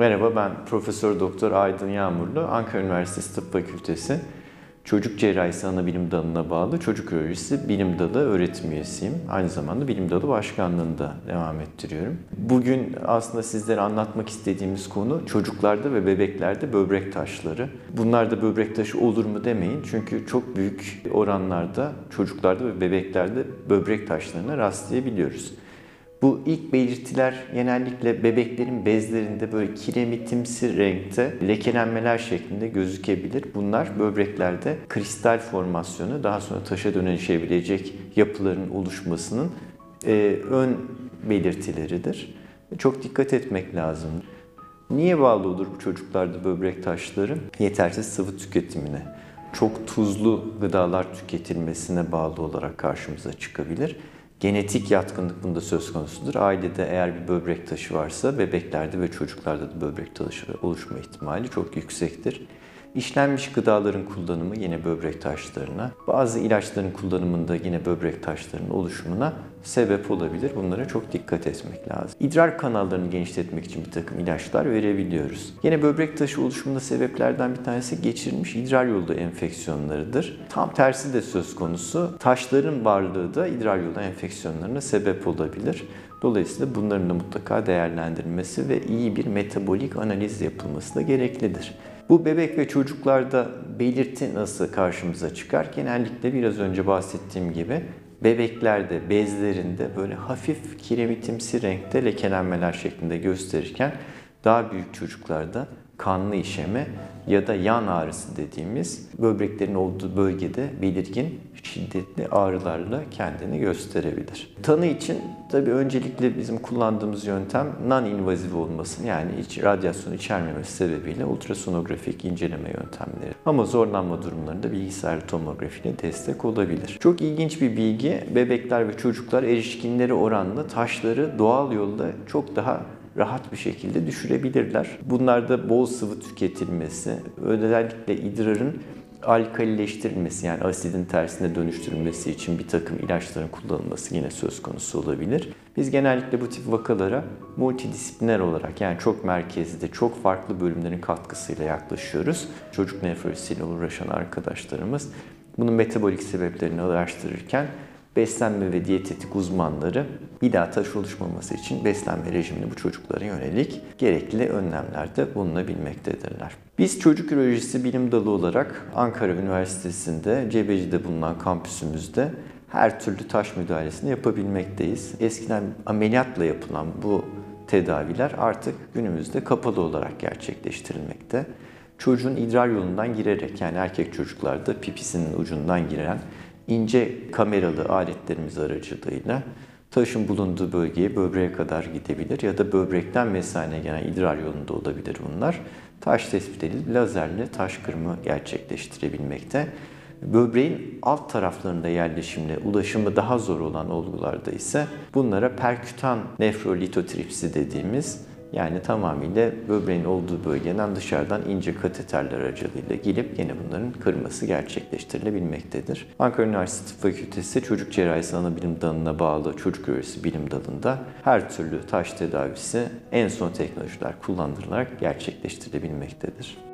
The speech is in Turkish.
Merhaba ben Profesör Doktor Aydın Yağmurlu, Ankara Üniversitesi Tıp Fakültesi Çocuk Cerrahisi Anabilim Dalı'na bağlı Çocuk Ürolojisi Bilim Dalı öğretim üyesiyim. Aynı zamanda Bilim Dalı Başkanlığı'nda devam ettiriyorum. Bugün aslında sizlere anlatmak istediğimiz konu çocuklarda ve bebeklerde böbrek taşları. Bunlarda böbrek taşı olur mu demeyin çünkü çok büyük oranlarda çocuklarda ve bebeklerde böbrek taşlarına rastlayabiliyoruz. Bu ilk belirtiler genellikle bebeklerin bezlerinde böyle kiremitimsi renkte lekelenmeler şeklinde gözükebilir. Bunlar böbreklerde kristal formasyonu daha sonra taşa dönüşebilecek yapıların oluşmasının e, ön belirtileridir. Çok dikkat etmek lazım. Niye bağlı olur bu çocuklarda böbrek taşları? Yetersiz sıvı tüketimine, çok tuzlu gıdalar tüketilmesine bağlı olarak karşımıza çıkabilir. Genetik yatkınlık bunda söz konusudur. Ailede eğer bir böbrek taşı varsa bebeklerde ve çocuklarda da böbrek taşı oluşma ihtimali çok yüksektir. İşlenmiş gıdaların kullanımı yine böbrek taşlarına, bazı ilaçların kullanımında yine böbrek taşlarının oluşumuna sebep olabilir. Bunlara çok dikkat etmek lazım. İdrar kanallarını genişletmek için bir takım ilaçlar verebiliyoruz. Yine böbrek taşı oluşumunda sebeplerden bir tanesi geçirilmiş idrar yolu enfeksiyonlarıdır. Tam tersi de söz konusu. Taşların varlığı da idrar yolu enfeksiyonlarına sebep olabilir. Dolayısıyla bunların da mutlaka değerlendirilmesi ve iyi bir metabolik analiz yapılması da gereklidir. Bu bebek ve çocuklarda belirti nasıl karşımıza çıkar? Genellikle biraz önce bahsettiğim gibi bebeklerde, bezlerinde böyle hafif kiremitimsi renkte lekelenmeler şeklinde gösterirken daha büyük çocuklarda kanlı işeme ya da yan ağrısı dediğimiz böbreklerin olduğu bölgede belirgin şiddetli ağrılarla kendini gösterebilir. Tanı için tabii öncelikle bizim kullandığımız yöntem non-invazif olması yani hiç radyasyon içermemesi sebebiyle ultrasonografik inceleme yöntemleri. Ama zorlanma durumlarında bilgisayar tomografiyle destek olabilir. Çok ilginç bir bilgi bebekler ve çocuklar erişkinleri oranla taşları doğal yolda çok daha rahat bir şekilde düşürebilirler. Bunlarda bol sıvı tüketilmesi, özellikle idrarın alkalileştirilmesi yani asidin tersine dönüştürülmesi için bir takım ilaçların kullanılması yine söz konusu olabilir. Biz genellikle bu tip vakalara multidisipliner olarak yani çok merkezde, çok farklı bölümlerin katkısıyla yaklaşıyoruz. Çocuk nefrolojisiyle uğraşan arkadaşlarımız bunun metabolik sebeplerini araştırırken beslenme ve diyetetik uzmanları bir daha taş oluşmaması için beslenme rejimini bu çocuklara yönelik gerekli önlemlerde bulunabilmektedirler. Biz çocuk ürolojisi bilim dalı olarak Ankara Üniversitesi'nde Cebeci'de bulunan kampüsümüzde her türlü taş müdahalesini yapabilmekteyiz. Eskiden ameliyatla yapılan bu tedaviler artık günümüzde kapalı olarak gerçekleştirilmekte. Çocuğun idrar yolundan girerek yani erkek çocuklarda pipisinin ucundan giren ince kameralı aletlerimiz aracılığıyla taşın bulunduğu bölgeye böbreğe kadar gidebilir ya da böbrekten mesane gelen idrar yolunda olabilir bunlar. Taş tespit edilip lazerle taş kırımı gerçekleştirebilmekte. Böbreğin alt taraflarında yerleşimle ulaşımı daha zor olan olgularda ise bunlara perkütan nefrolitotripsi dediğimiz yani tamamıyla böbreğin olduğu bölgeden dışarıdan ince kateterler aracılığıyla gelip yine bunların kırması gerçekleştirilebilmektedir. Ankara Üniversitesi Tıp Fakültesi Çocuk Cerrahisi Anabilim Dalı'na bağlı çocuk ürolojisi bilim dalında her türlü taş tedavisi en son teknolojiler kullanılarak gerçekleştirilebilmektedir.